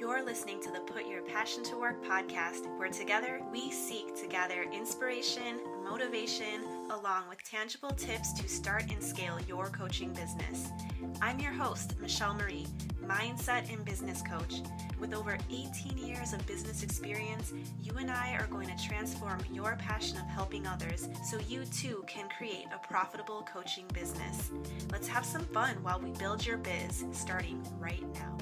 You're listening to the Put Your Passion to Work podcast, where together we seek to gather inspiration, motivation, along with tangible tips to start and scale your coaching business. I'm your host, Michelle Marie, mindset and business coach. With over 18 years of business experience, you and I are going to transform your passion of helping others so you too can create a profitable coaching business. Let's have some fun while we build your biz, starting right now.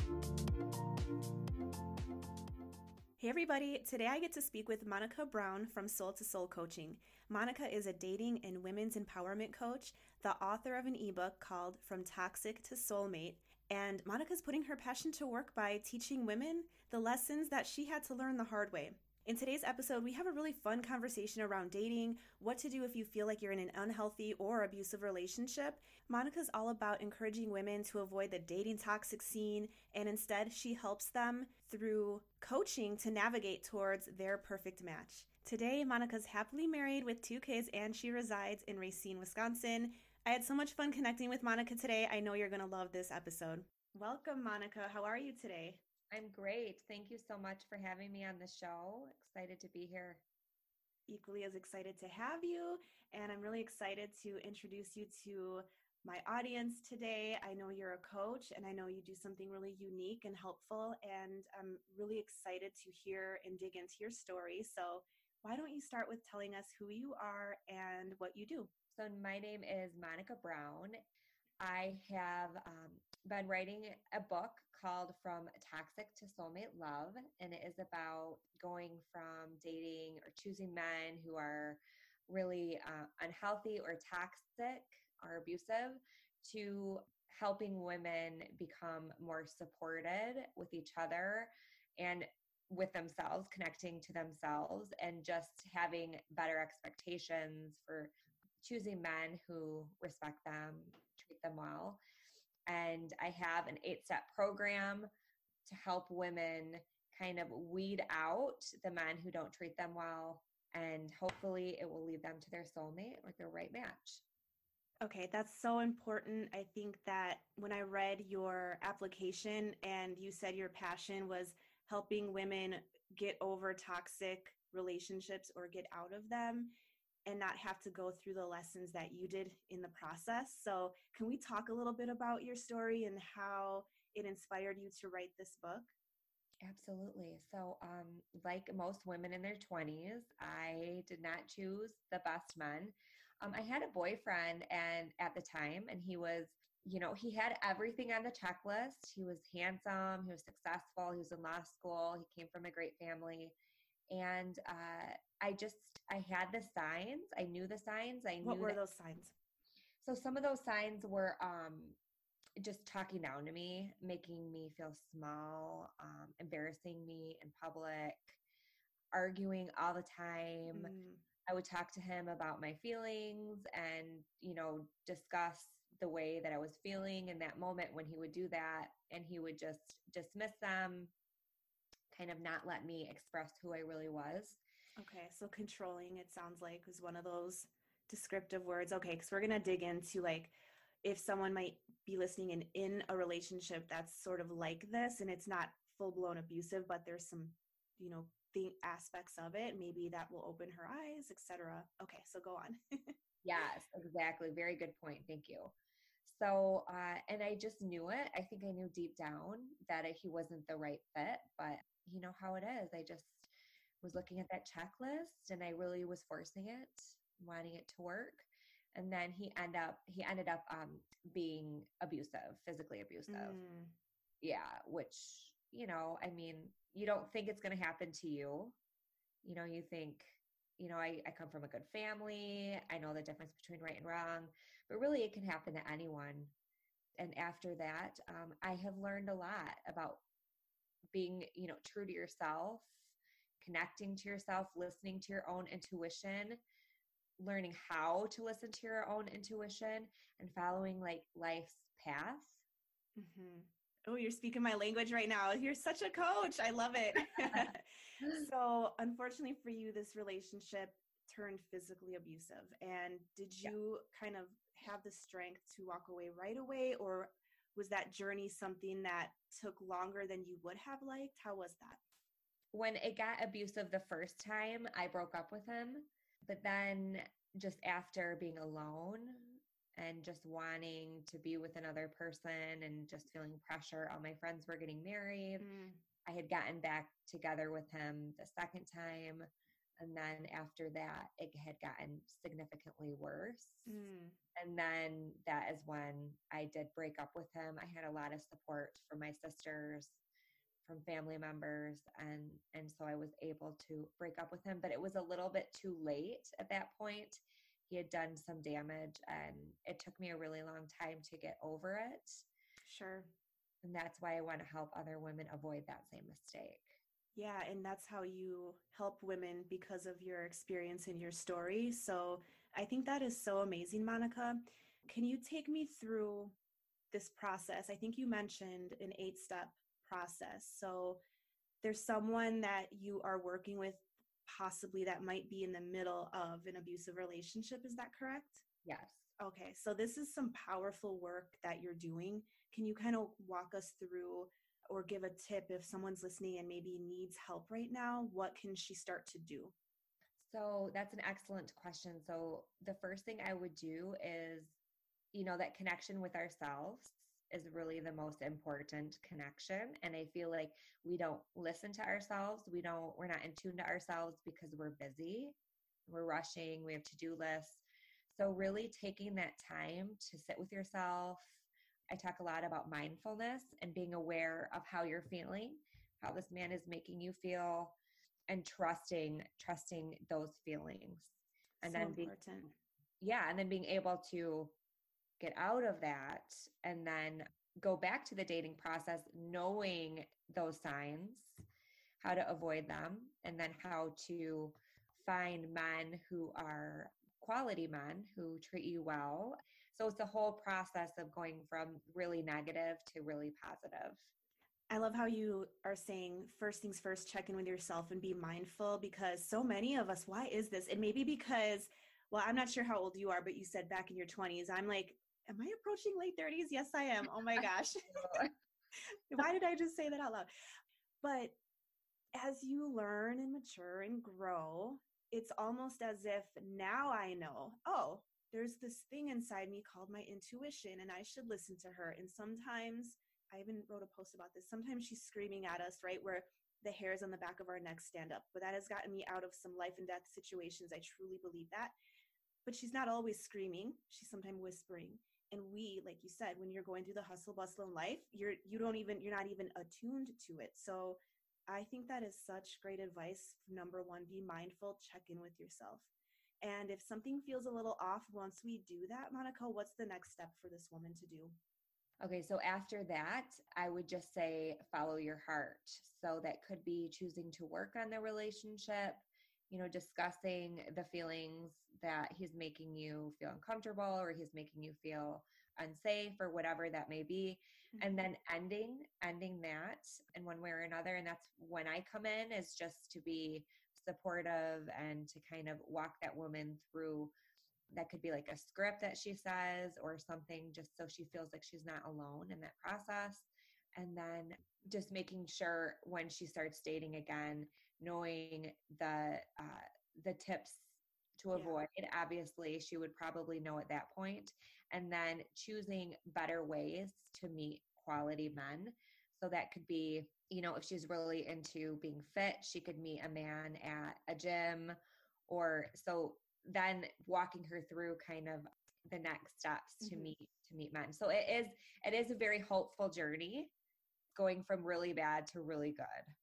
Hey everybody, today I get to speak with Monica Brown from Soul to Soul Coaching. Monica is a dating and women's empowerment coach, the author of an ebook called From Toxic to Soulmate, and Monica's putting her passion to work by teaching women the lessons that she had to learn the hard way. In today's episode, we have a really fun conversation around dating, what to do if you feel like you're in an unhealthy or abusive relationship. Monica's all about encouraging women to avoid the dating toxic scene, and instead, she helps them through coaching to navigate towards their perfect match. Today, Monica's happily married with two kids and she resides in Racine, Wisconsin. I had so much fun connecting with Monica today. I know you're going to love this episode. Welcome, Monica. How are you today? I'm great. Thank you so much for having me on the show. Excited to be here. Equally as excited to have you. And I'm really excited to introduce you to my audience today. I know you're a coach and I know you do something really unique and helpful. And I'm really excited to hear and dig into your story. So, why don't you start with telling us who you are and what you do? So, my name is Monica Brown. I have um, been writing a book called From Toxic to Soulmate Love, and it is about going from dating or choosing men who are really uh, unhealthy or toxic or abusive to helping women become more supported with each other and with themselves, connecting to themselves, and just having better expectations for choosing men who respect them, treat them well. And I have an eight step program to help women kind of weed out the men who don't treat them well. And hopefully it will lead them to their soulmate or their right match. Okay, that's so important. I think that when I read your application and you said your passion was helping women get over toxic relationships or get out of them, and not have to go through the lessons that you did in the process. So, can we talk a little bit about your story and how it inspired you to write this book? Absolutely. So, um, like most women in their 20s, I did not choose the best men. Um, I had a boyfriend, and at the time, and he was, you know, he had everything on the checklist. He was handsome, he was successful, he was in law school, he came from a great family and uh, I just I had the signs. I knew the signs. I knew what were that, those signs. So some of those signs were um, just talking down to me, making me feel small, um, embarrassing me in public, arguing all the time. Mm. I would talk to him about my feelings and you know discuss the way that I was feeling in that moment when he would do that, and he would just dismiss them kind of not let me express who I really was. Okay, so controlling, it sounds like, is one of those descriptive words. Okay, because we're going to dig into like if someone might be listening and in a relationship that's sort of like this and it's not full blown abusive, but there's some, you know, the aspects of it, maybe that will open her eyes, etc. Okay, so go on. yes, exactly. Very good point. Thank you. So, uh, and I just knew it. I think I knew deep down that he wasn't the right fit, but you know how it is. I just was looking at that checklist and I really was forcing it, wanting it to work. And then he end up he ended up um, being abusive, physically abusive. Mm. Yeah, which you know, I mean, you don't think it's going to happen to you. You know, you think you know, I, I come from a good family. I know the difference between right and wrong, but really it can happen to anyone. And after that, um, I have learned a lot about being you know true to yourself connecting to yourself listening to your own intuition learning how to listen to your own intuition and following like life's path mm-hmm. oh you're speaking my language right now you're such a coach i love it so unfortunately for you this relationship turned physically abusive and did you yeah. kind of have the strength to walk away right away or was that journey something that took longer than you would have liked? How was that? When it got abusive the first time, I broke up with him. But then just after being alone and just wanting to be with another person and just feeling pressure, all my friends were getting married. Mm. I had gotten back together with him the second time. And then after that, it had gotten significantly worse. Mm. And then that is when I did break up with him. I had a lot of support from my sisters, from family members, and and so I was able to break up with him. But it was a little bit too late at that point. He had done some damage, and it took me a really long time to get over it. Sure. And that's why I want to help other women avoid that same mistake. Yeah, and that's how you help women because of your experience and your story. So I think that is so amazing, Monica. Can you take me through this process? I think you mentioned an eight step process. So there's someone that you are working with, possibly that might be in the middle of an abusive relationship. Is that correct? Yes. Okay, so this is some powerful work that you're doing. Can you kind of walk us through or give a tip if someone's listening and maybe needs help right now? What can she start to do? So that's an excellent question. So the first thing I would do is, you know, that connection with ourselves is really the most important connection. And I feel like we don't listen to ourselves. We don't, we're not in tune to ourselves because we're busy, we're rushing, we have to do lists. So, really taking that time to sit with yourself. I talk a lot about mindfulness and being aware of how you're feeling, how this man is making you feel, and trusting trusting those feelings. And so then being, yeah, and then being able to get out of that and then mm-hmm. go back to the dating process knowing those signs, how to avoid them, and then how to find men who are quality men who treat you well. So it's a whole process of going from really negative to really positive. I love how you are saying first things first, check in with yourself and be mindful because so many of us, why is this? And maybe because, well, I'm not sure how old you are, but you said back in your 20s. I'm like, am I approaching late 30s? Yes, I am. Oh my gosh. why did I just say that out loud? But as you learn and mature and grow, it's almost as if now I know, oh, there's this thing inside me called my intuition, and I should listen to her. And sometimes, I even wrote a post about this, sometimes she's screaming at us, right? Where the hairs on the back of our neck stand up. But that has gotten me out of some life and death situations. I truly believe that. But she's not always screaming, she's sometimes whispering. And we, like you said, when you're going through the hustle bustle in life, you're you don't even you're not even attuned to it. So I think that is such great advice. Number one, be mindful, check in with yourself. And if something feels a little off once we do that, Monica, what's the next step for this woman to do? Okay, so after that, I would just say follow your heart. So that could be choosing to work on the relationship, you know, discussing the feelings that he's making you feel uncomfortable or he's making you feel unsafe or whatever that may be. Mm-hmm. and then ending ending that in one way or another. And that's when i come in is just to be supportive and to kind of walk that woman through that could be like a script that she says or something just so she feels like she's not alone in that process. And then just making sure when she starts dating again knowing the uh, the tips to avoid. Yeah. Obviously, she would probably know at that point. And then choosing better ways to meet quality men. So that could be, you know, if she's really into being fit, she could meet a man at a gym or so then walking her through kind of the next steps to mm-hmm. meet to meet men. So it is it is a very hopeful journey going from really bad to really good.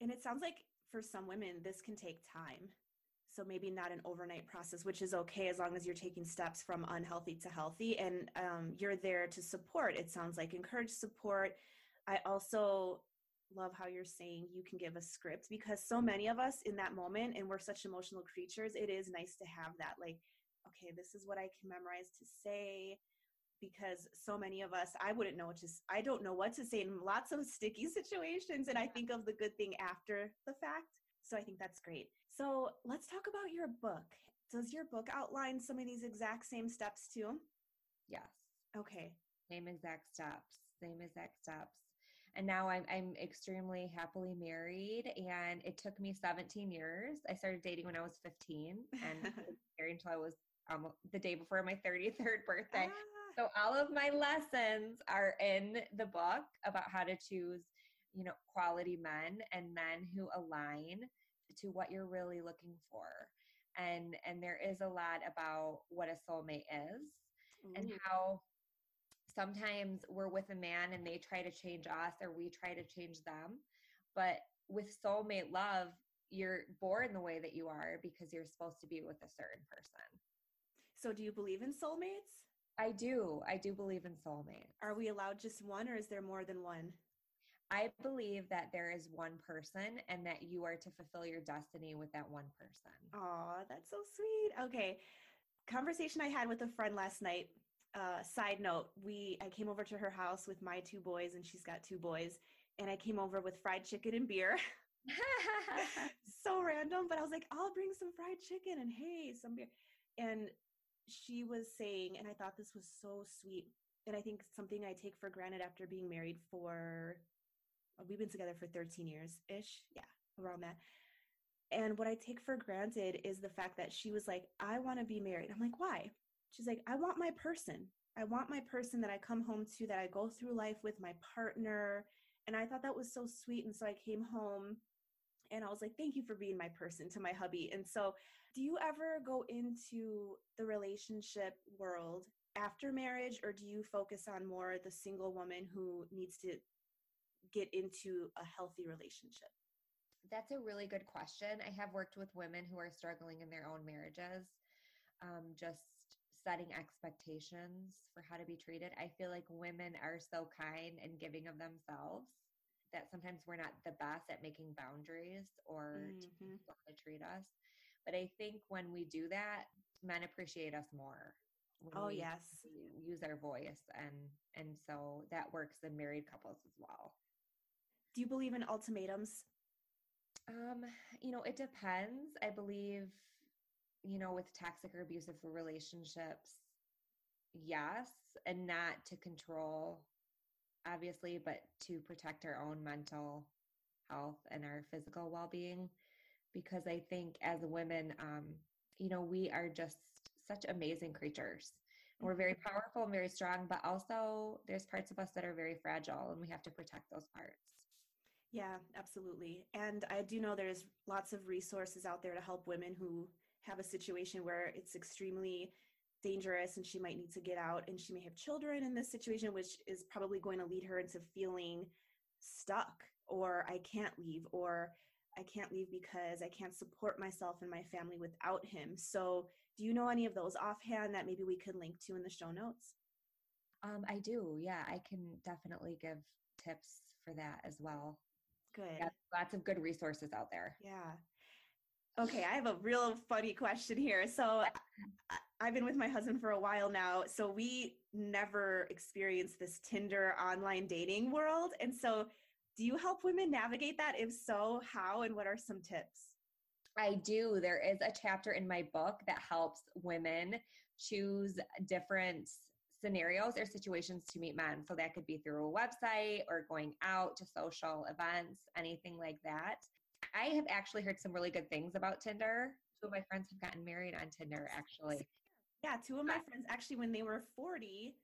And it sounds like for some women this can take time so maybe not an overnight process which is okay as long as you're taking steps from unhealthy to healthy. And um, you're there to support. It sounds like encourage support. I also love how you're saying you can give a script because so many of us in that moment and we're such emotional creatures it is nice to have that like okay this is what i can memorize to say because so many of us i wouldn't know what to i don't know what to say in lots of sticky situations and i think of the good thing after the fact so I think that's great. So let's talk about your book. Does your book outline some of these exact same steps too? Yes. Okay. Same exact steps. same exact steps. And now I'm I'm extremely happily married, and it took me 17 years. I started dating when I was 15, and married until I was um, the day before my 33rd birthday. Ah. So all of my lessons are in the book about how to choose, you know, quality men and men who align to what you're really looking for. And and there is a lot about what a soulmate is Ooh. and mm. how sometimes we're with a man and they try to change us or we try to change them. But with soulmate love, you're born the way that you are because you're supposed to be with a certain person. So, do you believe in soulmates? I do. I do believe in soulmates. Are we allowed just one or is there more than one? I believe that there is one person and that you are to fulfill your destiny with that one person. Oh, that's so sweet. Okay. Conversation I had with a friend last night. Uh, side note, we I came over to her house with my two boys and she's got two boys and I came over with fried chicken and beer. so random, but I was like, I'll bring some fried chicken and hey, some beer. And she was saying, and I thought this was so sweet, and I think something I take for granted after being married for, we've been together for 13 years ish. Yeah, around that. And what I take for granted is the fact that she was like, I want to be married. I'm like, why? She's like, I want my person. I want my person that I come home to, that I go through life with my partner. And I thought that was so sweet. And so I came home and I was like, thank you for being my person to my hubby. And so do you ever go into the relationship world after marriage, or do you focus on more the single woman who needs to get into a healthy relationship? That's a really good question. I have worked with women who are struggling in their own marriages, um, just setting expectations for how to be treated. I feel like women are so kind and giving of themselves that sometimes we're not the best at making boundaries or mm-hmm. to treat us. But I think when we do that, men appreciate us more. oh yes, use our voice and and so that works in married couples as well. Do you believe in ultimatums? Um, you know, it depends. I believe, you know, with toxic or abusive relationships, yes, and not to control, obviously, but to protect our own mental health and our physical well being because I think as women, um, you know, we are just such amazing creatures. We're very mm-hmm. powerful and very strong, but also there's parts of us that are very fragile and we have to protect those parts. Yeah, absolutely. And I do know there's lots of resources out there to help women who have a situation where it's extremely dangerous and she might need to get out and she may have children in this situation, which is probably going to lead her into feeling stuck or I can't leave or I can't leave because I can't support myself and my family without him. So, do you know any of those offhand that maybe we could link to in the show notes? Um, I do. Yeah, I can definitely give tips for that as well. Good. Yeah, lots of good resources out there. Yeah. Okay, I have a real funny question here. So, I've been with my husband for a while now. So, we never experienced this Tinder online dating world. And so, do you help women navigate that? If so, how and what are some tips? I do. There is a chapter in my book that helps women choose different scenarios or situations to meet men. So that could be through a website or going out to social events, anything like that. I have actually heard some really good things about Tinder. Two of my friends have gotten married on Tinder, actually. Yeah, two of my friends actually, when they were 40,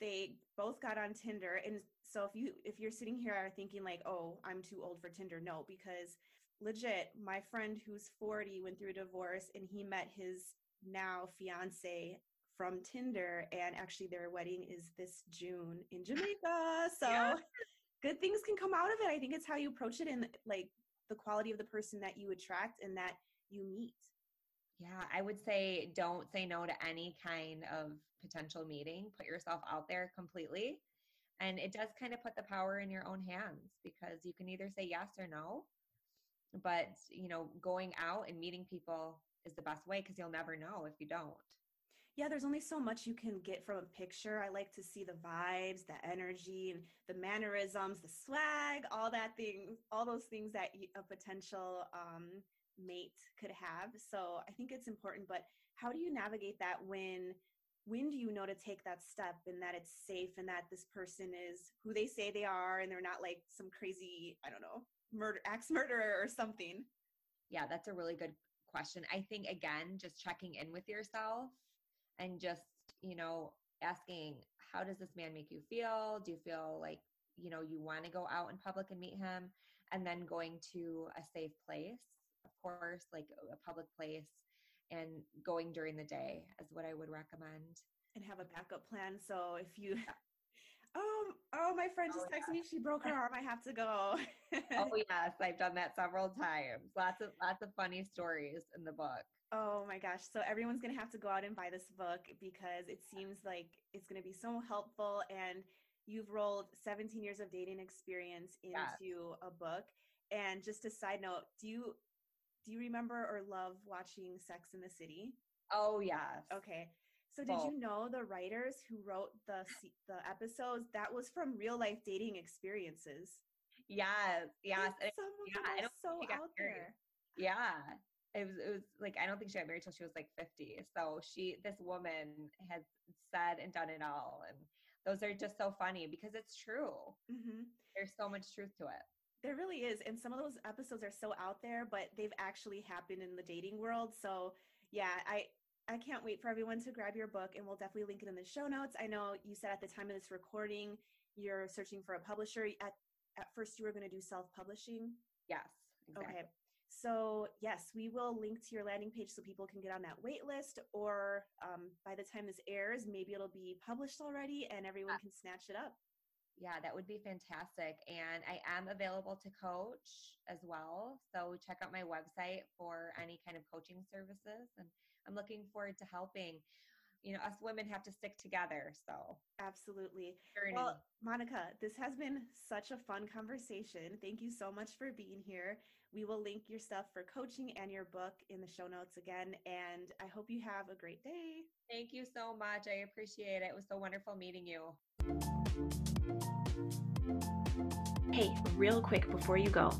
they both got on Tinder and so if you if you're sitting here are thinking like, "Oh, I'm too old for Tinder." No, because legit, my friend who's 40 went through a divorce and he met his now fiance from Tinder and actually their wedding is this June in Jamaica. So yeah. good things can come out of it. I think it's how you approach it and like the quality of the person that you attract and that you meet. Yeah, I would say don't say no to any kind of potential meeting. Put yourself out there completely. And it does kind of put the power in your own hands because you can either say yes or no. But, you know, going out and meeting people is the best way because you'll never know if you don't. Yeah, there's only so much you can get from a picture. I like to see the vibes, the energy, and the mannerisms, the swag, all that thing, all those things that a potential um, mate could have. So I think it's important. But how do you navigate that when when do you know to take that step and that it's safe and that this person is who they say they are and they're not like some crazy, I don't know, murder ex murderer or something? Yeah, that's a really good question. I think again, just checking in with yourself and just, you know, asking, how does this man make you feel? Do you feel like, you know, you want to go out in public and meet him? And then going to a safe place, of course, like a public place and going during the day is what I would recommend. And have a backup plan. So if you um oh my friend just oh, texted yeah. me she broke her arm i have to go oh yes i've done that several times lots of lots of funny stories in the book oh my gosh so everyone's gonna have to go out and buy this book because it seems like it's gonna be so helpful and you've rolled 17 years of dating experience into a book and just a side note do you do you remember or love watching Sex in the City? Oh yeah. Okay. So did you know the writers who wrote the the episodes that was from real life dating experiences? Yes, yes. Some of yeah, them so out there. Yeah. It was, it was like I don't think she got married till she was like 50. So she this woman has said and done it all and those are just so funny because it's true. Mm-hmm. There's so much truth to it. There really is. And some of those episodes are so out there, but they've actually happened in the dating world. So yeah, I I can't wait for everyone to grab your book and we'll definitely link it in the show notes. I know you said at the time of this recording you're searching for a publisher. At at first you were going to do self-publishing. Yes. Exactly. Okay. So yes, we will link to your landing page so people can get on that wait list. Or um, by the time this airs, maybe it'll be published already and everyone can snatch it up. Yeah, that would be fantastic. And I am available to coach as well. So check out my website for any kind of coaching services. And I'm looking forward to helping. You know, us women have to stick together. So, absolutely. Journey. Well, Monica, this has been such a fun conversation. Thank you so much for being here. We will link your stuff for coaching and your book in the show notes again. And I hope you have a great day. Thank you so much. I appreciate it. It was so wonderful meeting you. Hey, real quick before you go,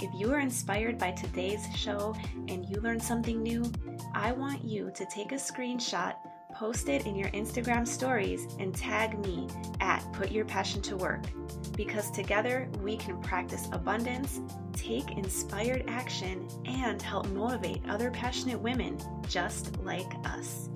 if you are inspired by today's show and you learned something new, I want you to take a screenshot, post it in your Instagram stories, and tag me at Put Your Passion to Work. Because together we can practice abundance, take inspired action, and help motivate other passionate women just like us.